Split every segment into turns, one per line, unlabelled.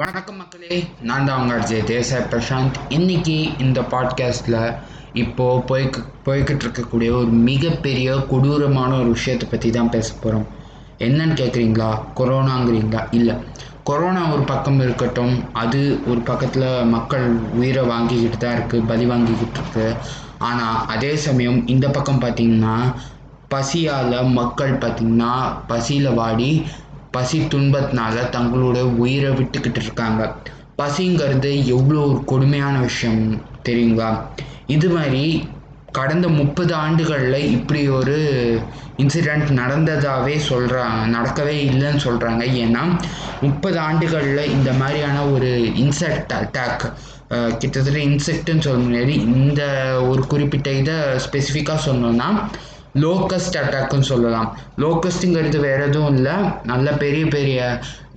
வணக்கம் மக்களே நான் தான் உங்கள் அஜய் தேசாய் பிரசாந்த். இன்னைக்கு இந்த பாட்காஸ்ட்டில் இப்போது போய்க்கு போய்கிட்டு இருக்கக்கூடிய ஒரு மிகப்பெரிய கொடூரமான ஒரு விஷயத்தை பற்றி தான் பேச போகிறோம் என்னன்னு கேட்குறீங்களா கொரோனாங்கிறீங்களா? இல்லை. கொரோனா ஒரு பக்கம் இருக்கட்டும் அது ஒரு பக்கத்தில் மக்கள் உயிரை வாங்கிக்கிட்டு தான் இருக்குது பலி வாங்கிக்கிட்டு இருக்கு. ஆனால் அதே சமயம் இந்த பக்கம் பார்த்திங்கன்னா பசியால் மக்கள் பார்த்திங்கன்னா பசியில் வாடி பசி துன்பத்தினால தங்களோட உயிரை விட்டுக்கிட்டு இருக்காங்க. பசிங்கிறது எவ்வளோ ஒரு கொடுமையான விஷயம் தெரியுங்களா? இது மாதிரி கடந்த முப்பது ஆண்டுகளில் இப்படி ஒரு இன்சிடெண்ட் நடந்ததாகவே சொல்கிறாங்க நடக்கவே இல்லைன்னு சொல்கிறாங்க ஏன்னா முப்பது ஆண்டுகளில் இந்த மாதிரியான ஒரு இன்செக்ட் அட்டாக் கிட்டத்தட்ட இன்செக்ட்னு சொல்ல முடியாது. இந்த ஒரு குறிப்பிட்ட இதை ஸ்பெசிஃபிக்காக சொன்னோன்னா லோக்கஸ்ட் அட்டாக்னு சொல்லலாம். லோக்கஸ்ட்டுங்கிறது வேறு எதுவும் இல்லை. நல்ல பெரிய பெரிய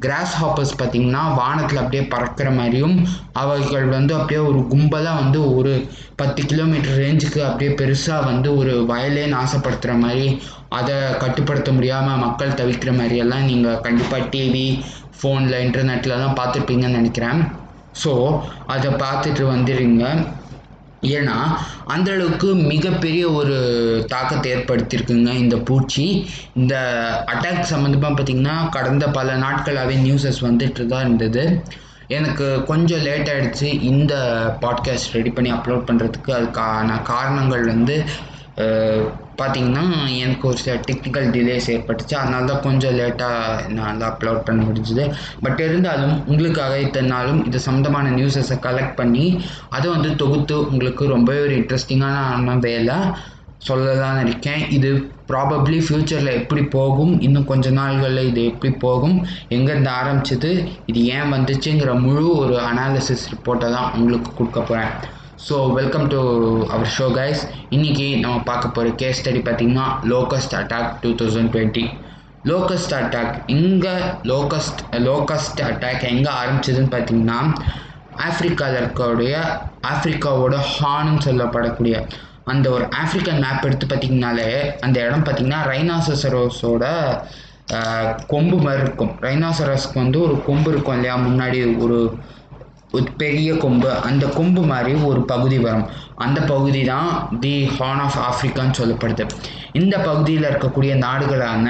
கிராஸ் ஹாப்பர்ஸ் பார்த்திங்கன்னா வானத்தில் அப்படியே பறக்கிற மாதிரியும் அவைகள் வந்து அப்படியே ஒரு கும்பலாக வந்து ஒரு பத்து கிலோமீட்டர் ரேஞ்சுக்கு அப்படியே பெருசாக வந்து ஒரு வயலே நாசப்படுத்துகிற மாதிரி அதை கட்டுப்படுத்த முடியாமல் மக்கள் தவிக்கிற மாதிரியெல்லாம் நீங்கள் கண்டிப்பாக டிவி ஃபோனில் இன்டர்நெட்டில் தான் பார்த்துருப்பீங்கன்னு நினைக்கிறேன். ஸோ அதை பார்த்துட்டு வந்துடுங்க. ஏன்னா அந்த அளவுக்கு மிகப்பெரிய ஒரு தாக்கத்தை ஏற்படுத்தியிருக்குங்க இந்த பூச்சி. இந்த அட்டாக் சம்மந்தமாக பார்த்திங்கன்னா கடந்த பல நாட்களாகவே நியூஸஸ் வந்துட்டு தான் இருந்தது. எனக்கு கொஞ்சம் லேட் ஆகிடுச்சு இந்த பாட்காஸ்ட் ரெடி பண்ணி அப்லோட் பண்ணுறதுக்கு அதுக்கான காரணங்கள் வந்து பார்த்திங்கன்னா எனக்கு ஒரு சில டெக்னிக்கல் டிலேஸ் ஏற்பட்டுச்சு. அதனால தான் கொஞ்சம் லேட்டாக நான் அப்லோட் பண்ண முடிஞ்சுது. பட் இருந்தாலும் உங்களுக்காக இத்தனாலும் நாளும் இது சம்மந்தமான நியூஸஸை கலெக்ட் பண்ணி அதை வந்து தொகுத்து உங்களுக்கு ரொம்பவே ஒரு இன்ட்ரெஸ்டிங்கான வேலை சொல்லலாம்னு இருக்கேன். இது ப்ராபப்ளி ஃப்யூச்சரில் எப்படி போகும்? இன்னும் கொஞ்ச நாள்களில் இது எப்படி போகும்? எங்கேருந்து ஆரம்பிச்சது? இது ஏன் வந்துச்சுங்கிற முழு ஒரு அனாலிசிஸ் ரிப்போர்ட்டை தான் உங்களுக்கு கொடுக்க போகிறேன் so welcome to our show guys இன்றைக்கி நம்ம பார்க்க போகிற கேஸ் ஸ்டடி பார்த்திங்கன்னா locust attack two thousand twenty locust attack இங்கே லோக்கஸ்ட் லோக்கஸ்ட் அட்டாக் எங்கே ஆரம்பிச்சதுன்னு பார்த்தீங்கன்னா ஆஃப்ரிக்காவில் இருக்கக்கூடிய ஆஃப்ரிக்காவோட ஹார்ன்னு சொல்லப்படக்கூடிய அந்த ஒரு ஆஃப்ரிக்கன் மேப் எடுத்து பார்த்திங்கனாலே அந்த இடம் பார்த்திங்கன்னா ரைனாசரோஸோட கொம்பு மாதிரி இருக்கும். ரைனாசரஸ்க்கு வந்து ஒரு கொம்பு இருக்கும் இல்லையா? முன்னாடி ஒரு ஒரு பெரிய கொம்பு. அந்த கொம்பு மாதிரி ஒரு பகுதி வரும். அந்த பகுதி தான் தி ஹார்ன் ஆஃப் ஆஃப்ரிக்கான்னு சொல்லப்படுது. இந்த பகுதியில் இருக்கக்கூடிய நாடுகளான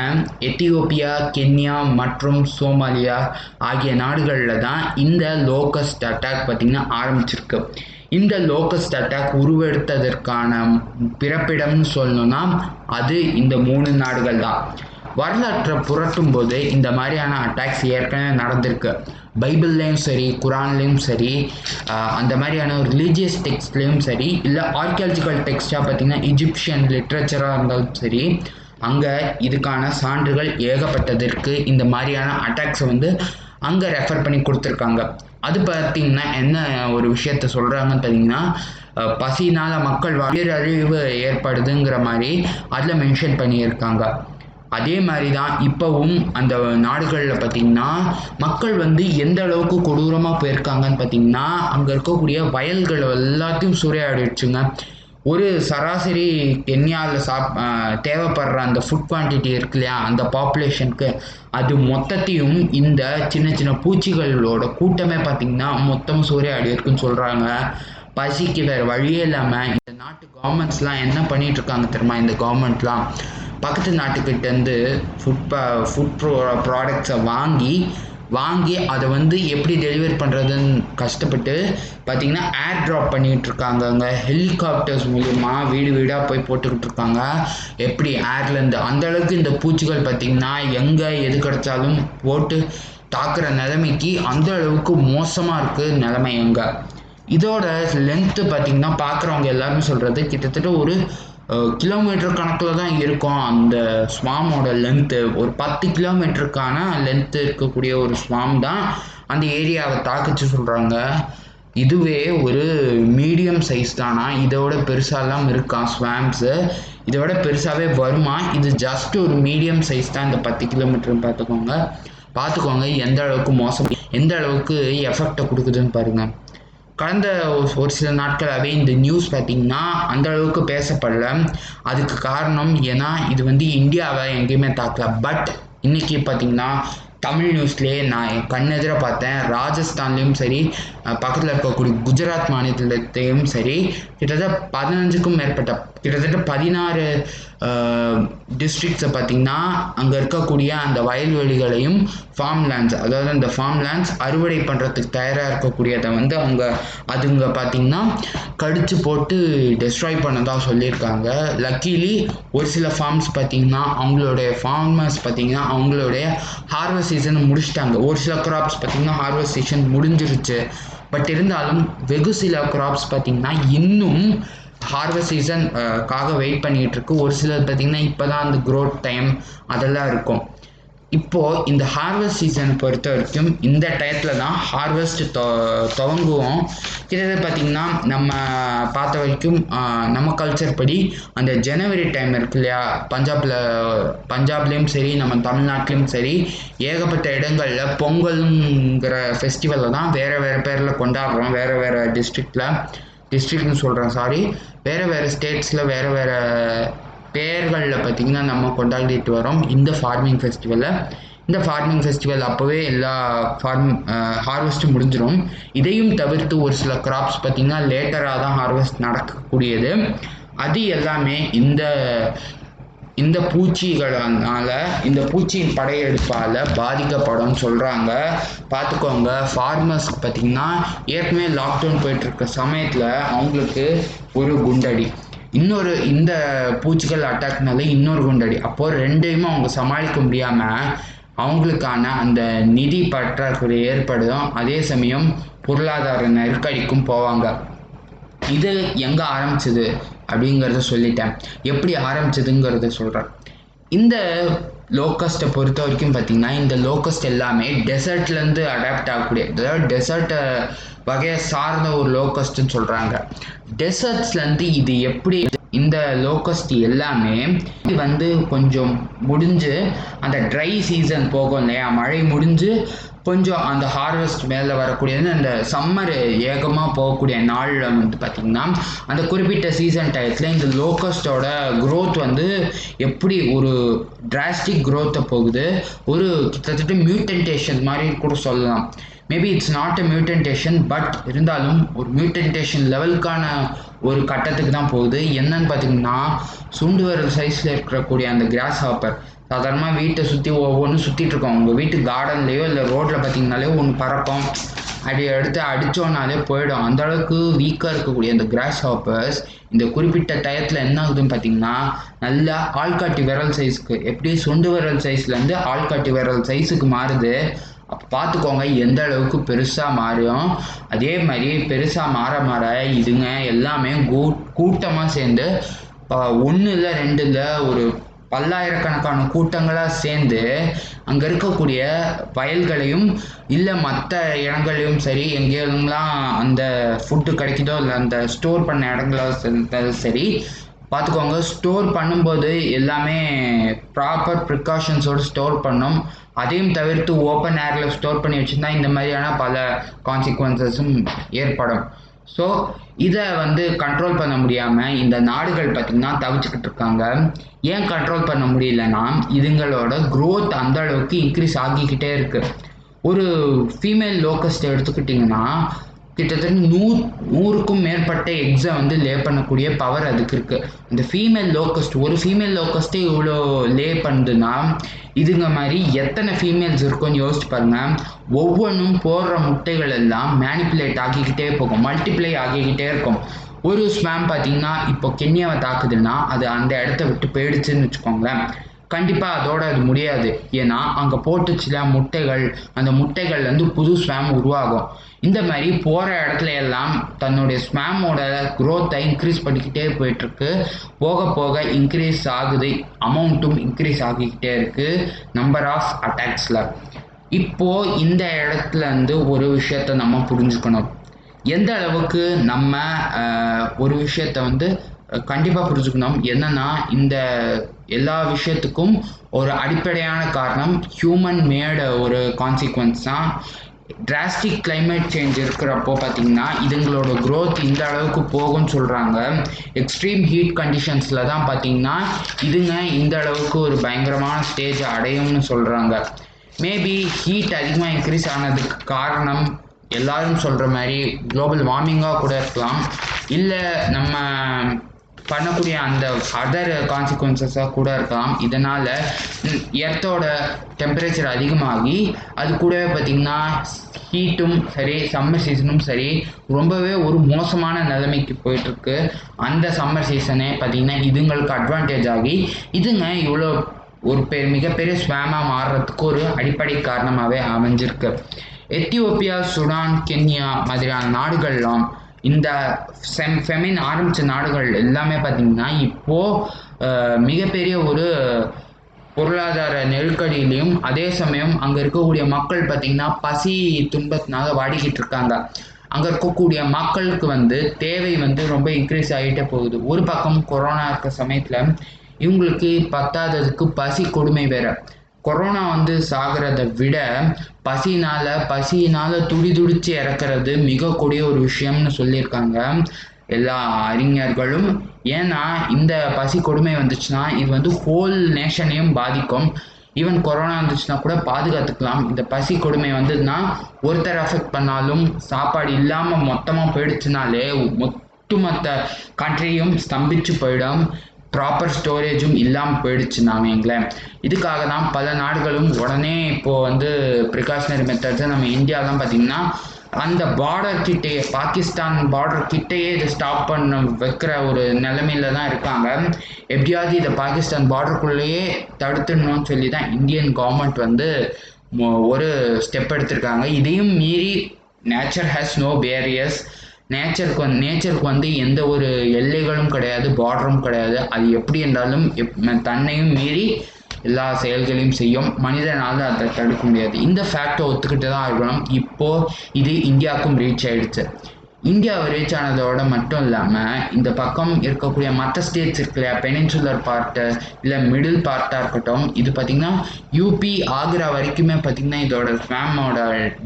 எத்தியோப்பியா கென்யா மற்றும் சோமாலியா ஆகிய நாடுகளில் தான் இந்த லோக்கஸ்ட் அட்டாக் பார்த்திங்கன்னா ஆரம்பிச்சிருக்கு. இந்த லோக்கஸ்ட் அட்டாக் உருவெடுத்ததற்கான பிறப்பிடம்னு சொல்லணும்னா அது இந்த மூணு நாடுகள் தான். வரலாற்றை புரட்டும் போது இந்த மாதிரியான அட்டாக்ஸ் ஏற்கனவே நடந்திருக்கு. பைபிள்லேயும் சரி குரான்லேயும் சரி அந்த மாதிரியான ரிலீஜியஸ் டெக்ஸ்ட்லேயும் சரி இல்லை ஆர்கியாலஜிக்கல் டெக்ஸ்டாக பார்த்திங்கன்னா இஜிப்சியன் லிட்ரேச்சராக இருந்தாலும் சரி அங்கே இதுக்கான சான்றுகள் ஏகப்பட்டதற்கு இந்த மாதிரியான அட்டாக்ஸை வந்து அங்கே ரெஃபர் பண்ணி கொடுத்துருக்காங்க. அது பார்த்திங்கன்னா என்ன ஒரு விஷயத்த சொல்கிறாங்கன்னு பார்த்தீங்கன்னா பசினால் மக்கள் உயிரழிவு ஏற்படுதுங்கிற மாதிரி அதில் மென்ஷன் பண்ணியிருக்காங்க. அதே மாதிரி தான் இப்போவும் அந்த நாடுகளில் பார்த்திங்கன்னா மக்கள் வந்து எந்த அளவுக்கு கொடூரமாக போயிருக்காங்கன்னு பார்த்திங்கன்னா அங்கே இருக்கக்கூடிய வயல்கள் எல்லாத்தையும் சூறையாடிடுச்சுங்க. ஒரு சராசரி கென்யாவில் சாப் தேவைப்படுற அந்த ஃபுட் குவான்டிட்டி இருக்கு இல்லையா அந்த பாப்புலேஷனுக்கு அது மொத்தத்தையும் இந்த சின்ன சின்ன பூச்சிகளோட கூட்டமே பார்த்திங்கன்னா மொத்தம் சூறையாடி இருக்குன்னு சொல்கிறாங்க பசிக்கு வேறு வழியே இல்லாமல் இந்த நாட்டு கவர்மெண்ட்ஸ்லாம் என்ன பண்ணிகிட்ருக்காங்க தெரியுமா இந்த கவர்மெண்ட்லாம் பக்கத்து நாட்டுக்கிட்டேருந்து ஃபுட் ஃபுட் ப்ரோ ப்ராடக்ட்ஸை வாங்கி வாங்கி அதை வந்து எப்படி டெலிவரி பண்ணுறதுன்னு கஷ்டப்பட்டு பார்த்திங்கன்னா ஏர் ட்ராப் பண்ணிகிட்டு இருக்காங்க அங்கே ஹெலிகாப்டர்ஸ் மூலிமா வீடு வீடாக போய் போட்டுக்கிட்டு இருக்காங்க. எப்படி ஏர்லேருந்து அந்தளவுக்கு இந்த பூச்சிகள் பார்த்திங்கன்னா எங்கே எது கிடச்சாலும் போட்டு தாக்குற நிலைமைக்கு அந்த அளவுக்கு மோசமாக இருக்குது நிலைமை எங்கே. இதோட லென்த்து பார்த்திங்கன்னா பார்க்குறவங்க எல்லாருமே சொல்கிறது கிட்டத்தட்ட ஒரு கிலோமீட்டர் கணக்கில் தான் இருக்கும். அந்த ஸ்வாமோட லென்த்து ஒரு பத்து கிலோமீட்டருக்கான லென்த்து இருக்கக்கூடிய ஒரு ஸ்வாம் தான் அந்த ஏரியாவை தாக்குச்சு சொல்கிறாங்க இதுவே ஒரு மீடியம் சைஸ் தானா? இதோட பெருசாலாம் இருக்கான் ஸ்வாம்ஸு இதோட பெருசாகவே வருமா? இது ஜஸ்ட் ஒரு மீடியம் சைஸ் தான் இந்த பத்து கிலோமீட்டர்னு பார்த்துக்கோங்க. பார்த்துக்கோங்க எந்த அளவுக்கு மோசம் எந்த அளவுக்கு எஃபெக்டை கொடுக்குதுன்னு பாருங்கள் கடந்த ஒரு சில நாட்களாகவே இந்த நியூஸ் பார்த்திங்கன்னா அந்த அளவுக்கு பேசப்படல. அதுக்கு காரணம் ஏன்னா இது வந்து இந்தியாவை எங்கேயுமே தாக்கல. பட் இன்றைக்கி பார்த்திங்கன்னா தமிழ் நியூஸ்லேயே நான் என் கண்ணெதிர பார்த்தேன். ராஜஸ்தான்லேயும் சரி பக்கத்தில் இருக்கக்கூடிய குஜராத் மாநிலத்தையும் சரி கிட்டத்தட்ட பதினஞ்சுக்கும் மேற்பட்ட கிட்டத்தட்ட பதினாறு டிஸ்ட்ரிக்ட்ஸை பார்த்திங்கன்னா அங்கே இருக்கக்கூடிய அந்த வயல்வெளிகளையும் ஃபார்ம் லேண்ட்ஸ் அதாவது அந்த ஃபார்ம் லேண்ட்ஸ் அறுவடை பண்ணுறதுக்கு தயாராக இருக்கக்கூடியதை வந்து அவங்க அதுங்க பார்த்திங்கன்னா கடிச்சு போட்டு டெஸ்ட்ராய் பண்ணதாக சொல்லியிருக்காங்க. லக்கீலி ஒரு சில ஃபார்ம்ஸ் பார்த்திங்கன்னா அவங்களுடைய ஃபார்மர்ஸ் பார்த்திங்கன்னா அவங்களுடைய ஹார்வெஸ்ட் சீசன் முடிச்சிட்டாங்க. ஒரு சில கிராப்ஸ் பார்த்திங்கன்னா ஹார்வெஸ்ட் சீசன் முடிஞ்சிருச்சு. பட் இருந்தாலும் வெகு சில கிராப்ஸ் பார்த்திங்கன்னா இன்னும் ஹார்வெஸ்ட் சீசன் காக வெயிட் பண்ணிகிட்டு இருக்கு. ஒரு சிலர் பார்த்திங்கன்னா இப்போ தான் அந்த க்ரோத் டைம் அதெல்லாம் இருக்கும். இப்போது இந்த ஹார்வெஸ்ட் சீசனை பொறுத்த வரைக்கும் இந்த டயத்தில் தான் ஹார்வெஸ்ட் தொ துவங்குவோம். கிட்டத்தட்ட பார்த்திங்கன்னா நம்ம பார்த்த வரைக்கும் நம்ம கல்ச்சர் படி அந்த ஜனவரி டைம் இருக்கு இல்லையா பஞ்சாபில் பஞ்சாப்லேயும் சரி நம்ம தமிழ்நாட்டிலையும் சரி ஏகப்பட்ட இடங்களில் பொங்கலுங்கிற ஃபெஸ்டிவலை தான் வேறு வேறு பேரில் கொண்டாடுறோம். வேறு வேறு டிஸ்ட்ரிக்டில் டிஸ்ட்ரிக்ட்னு சொல்கிறேன் சாரி வேறு வேறு ஸ்டேட்ஸில் வேறு வேறு பேர்களில் பார்த்திங்கன்னா நம்ம கொண்டாடிட்டு வரோம் இந்த ஃபார்மிங் ஃபெஸ்டிவலை இந்த ஃபார்மிங் ஃபெஸ்டிவல் அப்போவே எல்லா ஃபார்ம் ஹார்வெஸ்ட்டும் முடிஞ்சிடும் இதையும் தவிர்த்து ஒரு சில கிராப்ஸ் பார்த்திங்கன்னா லேட்டராக தான் ஹார்வெஸ்ட் நடக்கக்கூடியது. அது எல்லாமே இந்த இந்த பூச்சிகளால் இந்த பூச்சியின் படையெடுப்பால் பாதிக்கப்படும் சொல்கிறாங்க பார்த்துக்கோங்க ஃபார்மர்ஸ்க்கு பார்த்திங்கன்னா ஏற்கனவே லாக்டவுன் போயிட்டுருக்க சமயத்தில் அவங்களுக்கு ஒரு குண்டடி. இன்னொரு இந்த பூச்சிகள் அட்டாக்னால இன்னொரு குண்டடி. அப்போது ரெண்டையுமே அவங்க சமாளிக்க முடியாமல் அவங்களுக்கான அந்த நிதி பற்றாக்குறை ஏற்படும். அதே சமயம் பொருளாதார நெருக்கடிக்கும் போவாங்க. இது எங்கே ஆரம்பிச்சது? அப்படிங்கிறத சொல்லிட்டேன். எப்படி ஆரம்பிச்சதுங்கிறத சொல்கிறேன் இந்த லோக்கஸ்ட்டை பொறுத்த வரைக்கும் பார்த்திங்கன்னா இந்த லோக்கஸ்ட் எல்லாமே டெசர்ட்லேருந்து அடாப்ட் ஆகக்கூடிய அதாவது டெசர்ட்டை வகையை சார்ந்த ஒரு லோக்கஸ்ட்டுன்னு சொல்கிறாங்க டெசர்ட்ஸ்லேருந்து இது எப்படி இந்த லோக்கஸ்ட் எல்லாமே வந்து கொஞ்சம் முடிஞ்சு அந்த ட்ரை சீசன் போகும் இல்லையா? மழை முடிஞ்சு கொஞ்சம் அந்த ஹார்வெஸ்ட் மேலே வரக்கூடியது அந்த சம்மர் ஏகமாக போகக்கூடிய நாளில் வந்து பார்த்திங்கன்னா அந்த குறிப்பிட்ட சீசன் டயத்தில் இந்த லோக்கஸ்டோட க்ரோத் வந்து எப்படி ஒரு டிராஸ்டிக் க்ரோத்தை போகுது? ஒரு கிட்டத்தட்ட மியூட்டன்டேஷன் மாதிரி கூட சொல்லலாம். Maybe it's not a mutation but இருந்தாலும் ஒரு மியூட்டன்டேஷன் லெவலுக்கான ஒரு கட்டத்துக்கு தான் போகுது. என்னன்னு பார்த்தீங்கன்னா சுண்டு விரல் சைஸில் இருக்கக்கூடிய அந்த கிராஸ் ஹாப்பர் சாதாரணமாக வீட்டை சுற்றி ஒவ்வொன்றும் சுற்றிட்டு இருக்கோம். உங்கள் வீட்டு கார்டன்லேயோ இல்லை ரோட்டில் பார்த்தீங்கனாலே ஒன்று பறக்கும். அப்படி எடுத்து அடித்தோன்னாலே போயிடும். அந்த அளவுக்கு வீக்காக இருக்கக்கூடிய அந்த கிராஸ் ஹாப்பர்ஸ் இந்த குறிப்பிட்ட டயத்தில் என்ன ஆகுதுன்னு பார்த்தீங்கன்னா நல்லா ஆள்காட்டி விரல் சைஸ்க்கு எப்படி சுண்டு விரல் சைஸ்லேருந்து ஆள்காட்டி விரல் சைஸுக்கு மாறுது பார்த்துக்கோங்க எந்த அளவுக்கு பெருசாக மாறும் அதே மாதிரி பெருசாக மாற மாற இதுங்க எல்லாமே கூ கூட்டமாக சேர்ந்து ஒன்று இல்லை ரெண்டு இல்லை ஒரு பல்லாயிரக்கணக்கான கூட்டங்களாக சேர்ந்து அங்கே இருக்கக்கூடிய வயல்களையும் இல்லை மற்ற இடங்களையும் சரி எங்கேயும்லாம் அந்த ஃபுட்டு கிடைக்குதோ இல்லை அந்த ஸ்டோர் பண்ண இடங்கள சரி பார்த்துக்கோங்க. ஸ்டோர் பண்ணும்போது எல்லாமே ப்ராப்பர் ப்ரிகாஷன்ஸோடு ஸ்டோர் பண்ணும் அதையும் தவிர்த்து ஓப்பன் ஏரில் ஸ்டோர் பண்ணி வச்சுருந்தா இந்த மாதிரியான பல கான்சிக்வன்சஸும் ஏற்படும். ஸோ இதை வந்து கண்ட்ரோல் பண்ண முடியாமல் இந்த நாடுகள் பார்த்திங்கன்னா தவிச்சுக்கிட்டு இருக்காங்க. ஏன் கண்ட்ரோல் பண்ண முடியலன்னா இதுங்களோட க்ரோத் அந்த அளவுக்கு இன்க்ரீஸ் ஆகிக்கிட்டே இருக்குது ஒரு ஃபீமேல் லோக்கஸ்ட் எடுத்துக்கிட்டிங்கன்னா கிட்டத்தட்ட நூ நூறுக்கும் மேற்பட்ட எக்ஸை வந்து லே பண்ணக்கூடிய பவர் அதுக்கு இருக்குது இந்த ஃபீமேல் லோக்கஸ்ட் ஒரு ஃபீமேல் லோக்கஸ்ட்டே இவ்வளோ லே பண்ணுதுன்னா இதுங்க மாதிரி எத்தனை ஃபீமேல்ஸ் இருக்கும்னு யோசிச்சு பாருங்க. ஒவ்வொன்றும் போடுற முட்டைகள் எல்லாம் மேனிப்புலேட் ஆகிக்கிட்டே போகும் மல்டிப்ளை ஆகிக்கிட்டே இருக்கும். ஒரு ஸ்வாம் பார்த்தீங்கன்னா இப்போ கென்யாவை தாக்குதுன்னா அது அந்த இடத்த விட்டு போயிடுச்சுன்னு வச்சுக்கோங்களேன். கண்டிப்பாக அதோட அது முடியாது. ஏன்னா அங்கே போட்டுச்சுல முட்டைகள் அந்த முட்டைகள் வந்து புது ஸ்வாம் உருவாகும். இந்த மாதிரி போகிற இடத்துல எல்லாம் தன்னுடைய ஸ்வாமோட க்ரோத்தை இன்க்ரீஸ் பண்ணிக்கிட்டே போயிட்டுருக்கு. போக போக இன்க்ரீஸ் ஆகுது. அமௌண்ட்டும் இன்க்ரீஸ் ஆகிக்கிட்டே இருக்குது நம்பர் ஆஃப் அட்டாக்ஸில் இப்போது இந்த இடத்துலேருந்து ஒரு விஷயத்த நம்ம புரிஞ்சுக்கணும். எந்த அளவுக்கு நம்ம ஒரு விஷயத்த வந்து கண்டிப்பாக புரிஞ்சுக்கணும். என்னன்னா இந்த எல்லா விஷயத்துக்கும் ஒரு அடிப்படையான காரணம் ஹியூமன் மேட ஒரு கான்சிக்வன்ஸ் தான். டிராஸ்டிக் கிளைமேட் சேஞ்ச் இருக்கிறப்போ பார்த்தீங்கன்னா இதுங்களோட க்ரோத் இந்த அளவுக்கு போகும்னு சொல்கிறாங்க எக்ஸ்ட்ரீம் ஹீட் கண்டிஷன்ஸில் தான் பார்த்தீங்கன்னா இதுங்க இந்த அளவுக்கு ஒரு பயங்கரமான ஸ்டேஜ் அடையும்னு சொல்கிறாங்க மேபி ஹீட் அதிகமாக இன்க்ரீஸ் ஆனதுக்கு காரணம் எல்லாரும் சொல்கிற மாதிரி குளோபல் வார்மிங்காக கூட இருக்கலாம். இல்லை நம்ம பண்ணக்கூடிய அந்த அதர் கான்சிக்வன்சஸாக கூட இருக்கலாம். இதனால் எர்த்தோட டெம்பரேச்சர் அதிகமாகி அது கூடவே பார்த்திங்கன்னா ஹீட்டும் சரி சம்மர் சீசனும் சரி ரொம்பவே ஒரு மோசமான நிலைமைக்கு போயிட்டுருக்கு. அந்த சம்மர் சீசனே பார்த்திங்கன்னா இதுங்களுக்கு அட்வான்டேஜ் ஆகி இதுங்க இவ்வளோ ஒரு பெ மிகப்பெரிய ஸ்வாமாக மாறுறதுக்கு ஒரு அடிப்படை காரணமாகவே அமைஞ்சிருக்கு. எத்தியோப்பியா சுடான் கென்யா மாதிரியான நாடுகள்லாம் இந்த செம் ஃபெமின் ஆரம்பித்த நாடுகள் எல்லாமே பார்த்திங்கன்னா இப்போது மிகப்பெரிய ஒரு பொருளாதார நெருக்கடியிலையும் அதே சமயம் அங்கே இருக்கக்கூடிய மக்கள் பார்த்திங்கன்னா பசி துன்பத்தினால வாடிக்கிட்டு இருக்காங்க. அங்கே இருக்கக்கூடிய மக்களுக்கு வந்து தேவை வந்து ரொம்ப இன்க்ரீஸ் ஆகிட்டே போகுது. ஒரு பக்கம் கொரோனா இருக்க சமயத்தில் இவங்களுக்கு பத்தாததுக்கு பசி கொடுமை வேறு. கொரோனா வந்து சாகிறத விட பசினால பசியினால துடி துடிச்சு இறக்குறது மிக கொடிய ஒரு விஷயம்னு சொல்லியிருக்காங்க எல்லா அறிஞர்களும். ஏன்னா இந்த பசி கொடுமை வந்துச்சுன்னா இது வந்து ஹோல் நேஷனையும் பாதிக்கும். ஈவன் கொரோனா வந்துச்சுன்னா கூட பாதுகாத்துக்கலாம். இந்த பசி கொடுமை வந்ததுன்னா ஒருத்தர் அஃபெக்ட் பண்ணாலும் சாப்பாடு இல்லாமல் மொத்தமாக போயிடுச்சுனாலே ஒட்டுமொத்த கண்ட்ரியும் ஸ்தம்பிச்சு போயிடும். ப்ராப்பர் ஸ்டோரேஜும் இல்லாமல் போயிடுச்சுனாங்க எங்களேன் இதுக்காக தான் பல நாடுகளும் உடனே இப்போது வந்து ப்ரிகாஷனரி மெத்தட்ஸை நம்ம இந்தியாலாம் பார்த்திங்கன்னா அந்த பார்டர் கிட்டேயே பாகிஸ்தான் பார்டர் கிட்டேயே இதை ஸ்டாப் பண்ண வைக்கிற ஒரு நிலைமையில தான் இருக்காங்க. எப்படியாவது இதை பாகிஸ்தான் பார்டருக்குள்ளேயே தடுத்துடணும்னு சொல்லி தான் இந்தியன் கவர்மெண்ட் வந்து ஒரு ஸ்டெப் எடுத்திருக்காங்க. இதையும் மீறி நேச்சர் ஹேஸ் நோ பேரியர்ஸ் நேச்சருக்கு வந்து நேச்சருக்கு வந்து எந்த ஒரு எல்லைகளும் கிடையாது பார்டரும் கிடையாது. அது எப்படி என்றாலும் எப் தன்னையும் மீறி எல்லா செயல்களையும் செய்யும். மனிதனால் அதை தடுக்க முடியாது. இந்த ஃபேக்டை ஒத்துக்கிட்டு தான் இருக்கணும். இப்போது இது இந்தியாவுக்கும் ரீச் ஆயிடுச்சு. இந்தியாவை ரீச் ஆனதோட மட்டும் இல்லாமல் இந்த பக்கம் இருக்கக்கூடிய மற்ற ஸ்டேட்ஸ் இருக்கு இல்லையா? பெனின்சுலர் பார்ட்டு இல்லை மிடில் பார்ட்டாக இருக்கட்டும். இது பார்த்திங்கன்னா யூபி ஆக்ரா வரைக்குமே பார்த்திங்கன்னா இதோட ஸ்வாமோட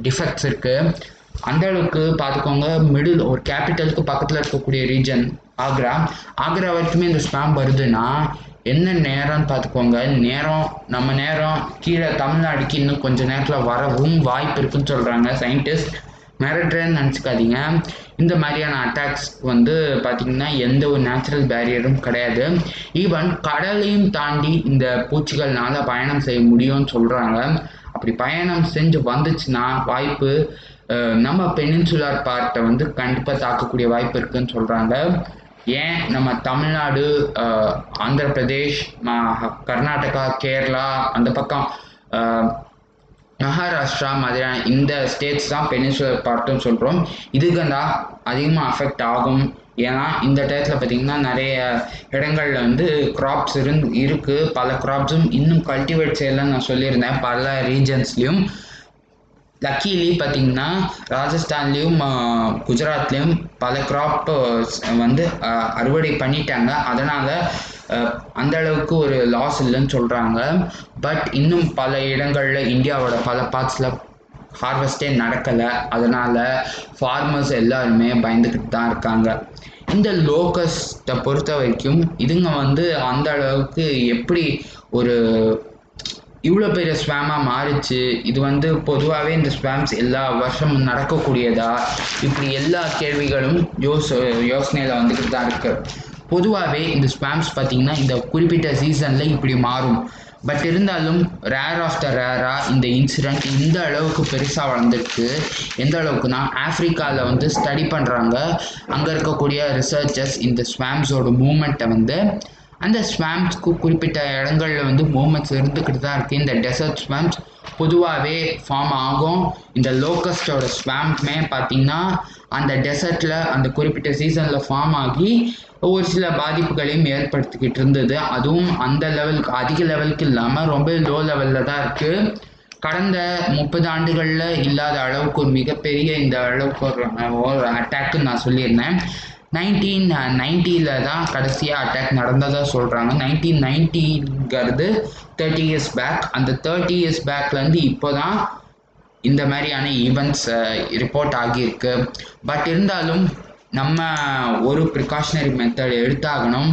டிஃபெக்ட்ஸ் இருக்குது அந்த அளவுக்கு பார்த்துக்கோங்க மிடில் ஒரு கேபிட்டலுக்கு பக்கத்தில் இருக்கக்கூடிய ரீஜன் ஆக்ரா. ஆக்ரா வரைக்குமே இந்த ஸ்பேம் வருதுன்னா என்ன நேரம்னு பார்த்துக்கோங்க நேரம் நம்ம நேரம் கீழே தமிழ்நாடுக்கு இன்னும் கொஞ்சம் நேரத்தில் வரவும் வாய்ப்பு இருக்குன்னு சொல்கிறாங்க சயின்டிஸ்ட் மிரட்டுறேன்னு நினச்சிக்காதீங்க. இந்த மாதிரியான அட்டாக்ஸ் வந்து பார்த்திங்கன்னா எந்த ஒரு நேச்சுரல் பேரியரும் கிடையாது. ஈவன் கடலையும் தாண்டி இந்த பூச்சிகள்னால பயணம் செய்ய முடியும்னு சொல்கிறாங்க அப்படி பயணம் செஞ்சு வந்துச்சுன்னா வாய்ப்பு நம்ம பெனின்சுலார் பார்ட்டை வந்து கண்டிப்பாக தாக்கக்கூடிய வாய்ப்பு இருக்குன்னு சொல்கிறாங்க ஏன் நம்ம தமிழ்நாடு ஆந்திர பிரதேஷ் கர்நாடகா கேரளா அந்த பக்கம் மகாராஷ்டிரா மாதிரியான இந்த ஸ்டேட்ஸ் தான் பெனின்சுலர் பார்ட்டுன்னு சொல்கிறோம் இதுக்கு தான் அதிகமாக அஃபெக்ட் ஆகும். ஏன்னா இந்த டயத்தில் பார்த்திங்கன்னா நிறைய இடங்களில் வந்து க்ராப்ஸ் இருந்து இருக்குது பல க்ராப்ஸும் இன்னும் கல்டிவேட் செய்யலன்னு நான் சொல்லியிருந்தேன். பல ரீஜன்ஸ்லேயும் லக்கிலி பார்த்திங்கன்னா ராஜஸ்தான்லேயும் குஜராத்லேயும் பல க்ராப் வந்து அறுவடை பண்ணிட்டாங்க. அதனால் அந்த அளவுக்கு ஒரு லாஸ் இல்லைன்னு சொல்கிறாங்க பட் இன்னும் பல இடங்களில் இந்தியாவோட பல பார்ட்ஸில் ஹார்வெஸ்டே நடக்கலை. அதனால் ஃபார்மர்ஸ் எல்லாருமே பயந்துக்கிட்டு தான் இருக்காங்க. இந்த லோக்கஸ்ட்டை பொறுத்த வரைக்கும் இதுங்க வந்து அந்த அளவுக்கு எப்படி ஒரு இவ்வளோ பெரிய ஸ்வாமாக மாறிச்சு? இது வந்து பொதுவாகவே இந்த ஸ்வாம்ஸ் எல்லா வருஷமும் நடக்கக்கூடியதா? இப்படி எல்லா கேள்விகளும் யோச யோசனையில் வந்துக்கிட்டு தான் இருக்குது பொதுவாகவே இந்த ஸ்வாம்ஸ் பார்த்திங்கன்னா இந்த குறிப்பிட்ட சீசனில் இப்படி மாறும். பட் இருந்தாலும் ரேர் ஆஃப் த ரேராக இந்த இன்சிடெண்ட் இந்த அளவுக்கு பெருசாக வளர்ந்துருக்கு. எந்த அளவுக்குனா ஆஃப்ரிக்காவில் வந்து ஸ்டடி பண்ணுறாங்க அங்கே இருக்கக்கூடிய ரிசர்ச்சர்ஸ் இந்த ஸ்வாம்ஸோட மூமெண்ட்டை வந்து அந்த ஸ்வாம்ஸ்க்கு குறிப்பிட்ட இடங்களில் வந்து மூமெண்ட்ஸ் இருந்துக்கிட்டு தான் இருக்குது இந்த டெசர்ட் ஸ்வாம்ஸ் பொதுவாகவே ஃபார்ம் ஆகும். இந்த லோக்கஸ்டோட ஸ்வாம்ப்மே பார்த்திங்கன்னா அந்த டெசர்ட்டில் அந்த குறிப்பிட்ட சீசனில் ஃபார்ம் ஆகி ஒரு சில பாதிப்புகளையும் ஏற்படுத்திக்கிட்டு இருந்தது. அதுவும் அந்த லெவலுக்கு அதிக லெவலுக்கு இல்லாமல் ரொம்ப லோ லெவலில் தான் இருக்குது கடந்த முப்பது ஆண்டுகளில் இல்லாத அளவுக்கு ஒரு மிகப்பெரிய இந்த அளவுக்கு ஒரு ஒரு அட்டாக்குன்னு நான் சொல்லியிருந்தேன். நைன்டீன் நைன்ட்டியில் uh, தான் கடைசியாக அட்டாக் நடந்ததாக சொல்கிறாங்க நைன்டீன் நைன்ட்டிங்கிறது தேர்ட்டி இயர்ஸ் பேக் அந்த தேர்ட்டி இயர்ஸ் பேக்லேருந்து இப்போ தான் இந்த மாதிரியான ஈவெண்ட்ஸ் ரிப்போர்ட் ஆகியிருக்கு. பட் இருந்தாலும் நம்ம ஒரு ப்ரிகாஷனரி மெத்தட் எடுத்தாகணும்.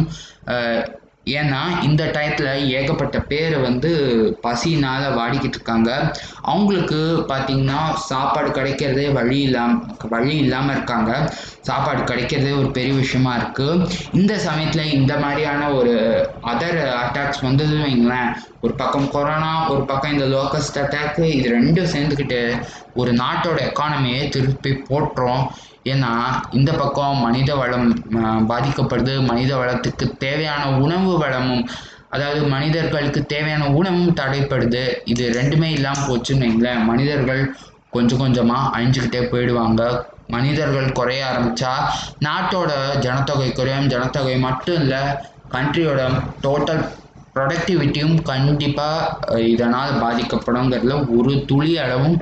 ஏன்னா இந்த டயத்தில் ஏகப்பட்ட பேர் வந்து பசினால் வாடிக்கிட்டு இருக்காங்க. அவங்களுக்கு பார்த்திங்கன்னா சாப்பாடு கிடைக்கிறதே வழி இல்லாம வழி இல்லாமல் இருக்காங்க. சாப்பாடு கிடைக்கிறதே ஒரு பெரிய விஷயமா இருக்குது இந்த சமயத்தில் இந்த மாதிரியான ஒரு அதர் அட்டாக்ஸ் வந்தது வைங்களேன். ஒரு பக்கம் கொரோனா ஒரு பக்கம் இந்த லோக்கஸ்ட் அட்டாக்கு இது ரெண்டும் சேர்ந்துக்கிட்டு ஒரு நாட்டோட எக்கானமியை திருப்பி போட்டுரும். ஏன்னா இந்த பக்கம் மனித வளம் பாதிக்கப்படுது. மனித வளத்துக்கு தேவையான உணவு வளமும் அதாவது மனிதர்களுக்கு தேவையான உணவும் தடைப்படுது. இது ரெண்டுமே இல்லாமல் போச்சுன்னு வைங்களேன். மனிதர்கள் கொஞ்சம் கொஞ்சமாக அழிஞ்சுக்கிட்டே போயிடுவாங்க. மனிதர்கள் குறைய ஆரம்பித்தா நாட்டோட ஜனத்தொகை குறையும். ஜனத்தொகை மட்டும் இல்லை கண்ட்ரியோட டோட்டல் ப்ரொடக்டிவிட்டியும் கண்டிப்பாக இதனால் பாதிக்கப்படுங்கிறதுல ஒரு துளி அளவும்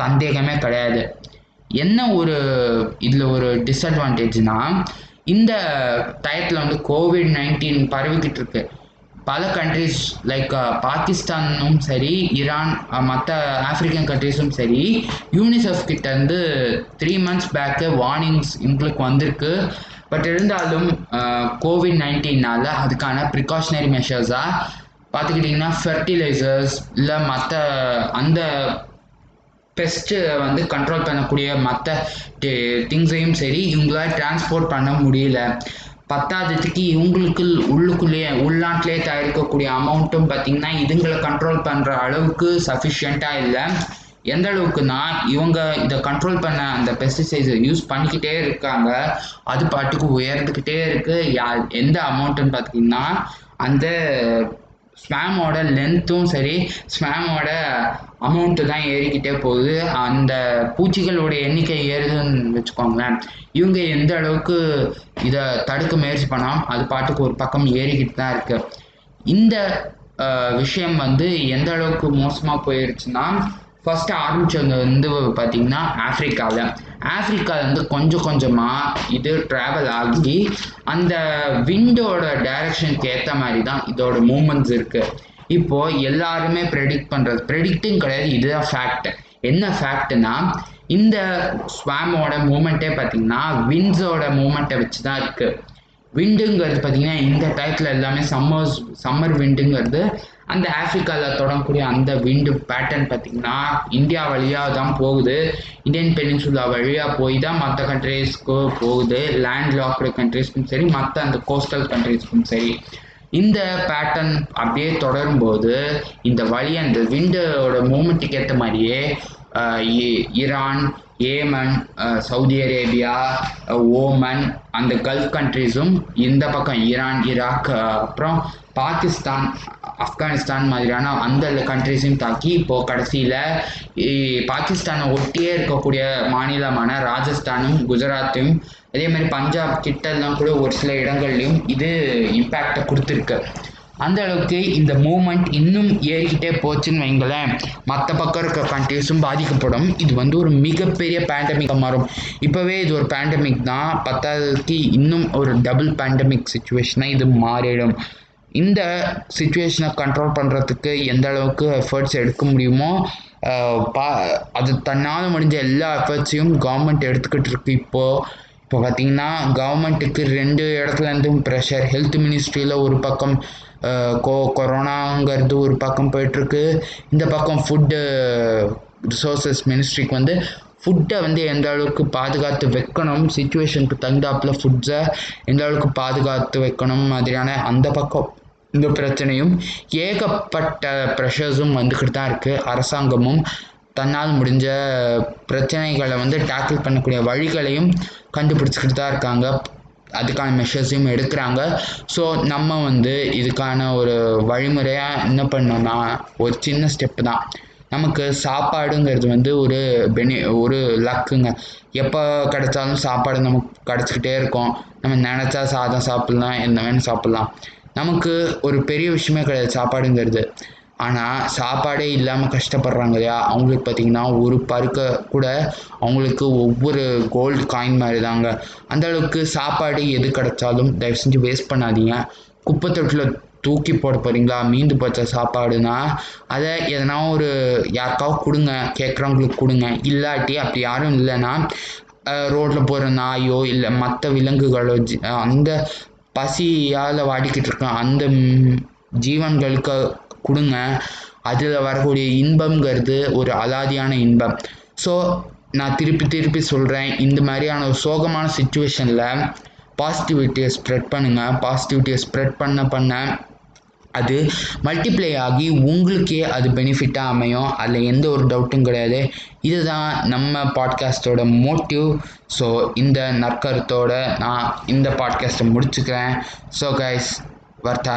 சந்தேகமே கிடையாது. என்ன ஒரு இதில் ஒரு டிஸ்அட்வான்டேஜ்னா இந்த டயத்தில் வந்து கோவிட் நைன்டீன் பரவிக்கிட்டு இருக்கு. பல கண்ட்ரிஸ் லைக் பாகிஸ்தானும் சரி ஈரான் மற்ற ஆப்பிரிக்கன் கண்ட்ரிஸும் சரி யூனிசெஃப் கிட்டேருந்து த்ரீ மந்த்ஸ் பேக்கு வார்னிங்ஸ் எங்களுக்கு வந்திருக்கு. பட் இருந்தாலும் கோவிட் நைன்டீனால் அதுக்கான ப்ரிகாஷனரி மெஷர்ஸாக பார்த்துக்கிட்டிங்கன்னா ஃபெர்டிலைசர்ஸ் இல்லை மற்ற அந்த பெஸ்ட்டு வந்து கண்ட்ரோல் பண்ணக்கூடிய மற்ற திங்ஸையும் சரி இவங்களால் டிரான்ஸ்போர்ட் பண்ண முடியல. பத்தாததுக்கு இவங்களுக்கு உள்ளுக்குள்ளேயே உள்நாட்டிலே தயாரிக்கக்கூடிய அமௌண்ட்டும் பார்த்திங்கன்னா இதுங்களை கண்ட்ரோல் பண்ணுற அளவுக்கு சஃபிஷியண்ட்டாக இல்லை. எந்த அளவுக்குன்னா இவங்க இதை கண்ட்ரோல் பண்ண அந்த பெஸ்டிசைட்ஸை யூஸ் பண்ணிக்கிட்டே இருக்காங்க. அது பாட்டுக்கு உயர்ந்துக்கிட்டே இருக்குது யா எந்த அமௌண்ட்டுன்னு பார்த்தீங்கன்னா அந்த ஸ்பேமோட லென்த்தும் சரி ஸ்பேமோட அமௌண்ட்டு தான் ஏறிக்கிட்டே போகுது. அந்த பூச்சிகளோட எண்ணிக்கை ஏறுதுன்னு வச்சுக்கோங்களேன். இவங்க எந்த அளவுக்கு இதை தடுக்க முயற்சி பண்ணால் அது பாட்டுக்கு ஒரு பக்கம் ஏறிக்கிட்டு தான் இருக்குது இந்த விஷயம் வந்து எந்த அளவுக்கு மோசமாக போயிடுச்சுன்னா ஃபஸ்ட்டு ஆரம்பிச்சது வந்து பார்த்திங்கன்னா ஆஃப்ரிக்காவில். ஆப்பிரிக்காவில் வந்து கொஞ்சம் கொஞ்சமாக இது ட்ராவல் ஆகி அந்த விண்டோட டைரக்ஷனுக்கு ஏற்ற மாதிரி தான் இதோட மூமெண்ட்ஸ் இருக்குது இப்போ எல்லாருமே ப்ரெடிக்ட் பண்ணுறது ப்ரெடிக்ட்டும் கிடையாது இதுதான் ஃபேக்ட் என்ன ஃபேக்ட்னா இந்த ஸ்வாமோட மூமெண்ட்டே பார்த்தீங்கன்னா விண்ட்ஸோட மூமெண்ட்டை வச்சு தான் இருக்குது விண்டுங்கிறது பார்த்திங்கன்னா இந்த டயத்தில் எல்லாமே சம்மர்ஸ் சம்மர் விண்டுங்கிறது அந்த ஆஃப்ரிக்காவில் தொடங்கக்கூடிய அந்த விண்டு பேட்டர்ன் பார்த்தீங்கன்னா இந்தியா வழியாக தான் போகுது. இந்தியன் பெனின்சுலா வழியாக போய் தான் மற்ற கண்ட்ரீஸ்க்கு போகுது. லேண்ட் லாக்டு கண்ட்ரீஸ்க்கும் சரி மற்ற அந்த கோஸ்டல் கண்ட்ரீஸ்க்கும் சரி. இந்த பேட்டர்ன் அப்படியே தொடரும்போது இந்த வழி அந்த விண்டோட மூமெண்ட்டுக்கு ஏற்ற மாதிரியே Iran Yemen Saudi Arabia Oman அந்த கல்ஃப் கண்ட்ரீஸும் இந்த பக்கம் ஈரான் ஈராக் அப்புறம் பாகிஸ்தான் ஆப்கானிஸ்தான் மாதிரியான அந்த கண்ட்ரீஸையும் தாக்கி இப்போது கடைசியில் பாகிஸ்தானை ஒட்டியே இருக்கக்கூடிய மாநிலமான ராஜஸ்தானும் குஜராத்தையும் அதே மாதிரி பஞ்சாப் கிட்டெல்லாம் கூட ஒரு சில இடங்கள்லையும் இது இம்பேக்டை கொடுத்துருக்கு. அந்த அளவுக்கு இந்த மூமெண்ட் இன்னும் ஏறிக்கிட்டே போச்சுன்னு வைங்களேன். மற்ற பக்கம் இருக்க கண்ட்ரீஸும் பாதிக்கப்படும். இது வந்து ஒரு மிகப்பெரிய பேண்டமிக்காக மாறும். இப்போவே இது ஒரு பேண்டமிக் தான். பத்தாவதுக்கு இன்னும் ஒரு டபுள் பேண்டமிக் சுச்சுவேஷனாக இது மாறிடும். இந்த சுச்சுவேஷனை கண்ட்ரோல் பண்ணுறதுக்கு எந்த அளவுக்கு எஃபர்ட்ஸ் எடுக்க முடியுமோ பா அது தன்னால் முடிஞ்ச எல்லா எஃபர்ட்ஸையும் கவர்மெண்ட் எடுத்துக்கிட்டு இருக்கு இப்போது இப்போ பார்த்தீங்கன்னா கவர்மெண்ட்டுக்கு ரெண்டு இடத்துலேருந்தும் ப்ரெஷர் ஹெல்த் மினிஸ்ட்ரியில் ஒரு பக்கம் கோ கொ கொரோனாங்கிறது ஒரு பக்கம் போயிட்டுருக்கு இந்த பக்கம் ஃபுட்டு ரிசோர்ஸஸ் மினிஸ்ட்ரிக்கு வந்து ஃபுட்டை வந்து எந்த அளவுக்கு பாதுகாத்து வைக்கணும்? சுச்சுவேஷனுக்கு தகுந்தாப்பில் ஃபுட்ஸை எந்த அளவுக்கு பாதுகாத்து வைக்கணும்? மாதிரியான அந்த பக்கம் இந்த பிரச்சனையும் ஏகப்பட்ட ப்ரெஷர்ஸும் வந்துக்கிட்டு தான் இருக்குது அரசாங்கமும் தன்னால் முடிஞ்ச பிரச்சனைகளை வந்து டேக்கிள் பண்ணக்கூடிய வழிகளையும் கண்டுபிடிச்சிக்கிட்டு தான் இருக்காங்க. அதுக்கான மெஷர்ஸையும் எடுக்கிறாங்க. ஸோ நம்ம வந்து இதுக்கான ஒரு வழிமுறையாக என்ன பண்ணோம்னா ஒரு சின்ன ஸ்டெப்பு தான். நமக்கு சாப்பாடுங்கிறது வந்து ஒரு பெனி ஒரு லக்குங்க எப்போ கிடைச்சாலும் சாப்பாடு நமக்கு கிடச்சிக்கிட்டே இருக்கும். நம்ம நினச்சா சாதம் சாப்பிட்லாம் என்ன வேணும் சாப்பிட்லாம். நமக்கு ஒரு பெரிய விஷயமே கிடையாது சாப்பாடுங்கிறது. ஆனால் சாப்பாடே இல்லாமல் கஷ்டப்படுறாங்க இல்லையா? அவங்களுக்கு பார்த்திங்கன்னா ஒரு பருக்க கூட அவங்களுக்கு ஒவ்வொரு கோல்டு காயின் மாதிரி தாங்க. அந்த அளவுக்கு சாப்பாடு எது கிடச்சாலும் தயவு செஞ்சு வேஸ்ட் பண்ணாதீங்க. குப்பை தொட்டில் தூக்கி போட போகிறீங்களா மீந்து போச்ச சாப்பாடுனா அதை எதனா ஒரு யாருக்காவது கொடுங்க. கேட்குறவங்களுக்கு கொடுங்க. இல்லாட்டி அப்படி யாரும் இல்லைன்னா ரோட்டில் போகிற நாயோ இல்லை மற்ற விலங்குகளோ ஜி- அந்த பசியால் வாடிக்கிட்டு இருக்க அந்த ஜீவன்களுக்கு கொடுங்க. அதில் வரக்கூடிய இன்பம்ங்கிறது ஒரு அலாதியான இன்பம். ஸோ நான் திருப்பி திருப்பி சொல்கிறேன் இந்த மாதிரியான ஒரு சோகமான சுச்சுவேஷனில் பாசிட்டிவிட்டியை ஸ்ப்ரெட் பண்ணுங்கள் பாசிட்டிவிட்டியை ஸ்ப்ரெட் பண்ண பண்ண அது மல்டிப்ளை ஆகி உங்களுக்கே அது பெனிஃபிட்டாக அமையும். அதில் எந்த ஒரு டவுட்டும் கிடையாது. இதுதான் நம்ம பாட்காஸ்ட்டோட மோட்டிவ் ஸோ இந்த நற்கருத்தோட நான் இந்த பாட்காஸ்ட்டை முடிச்சுக்கிறேன். So guys Wardha.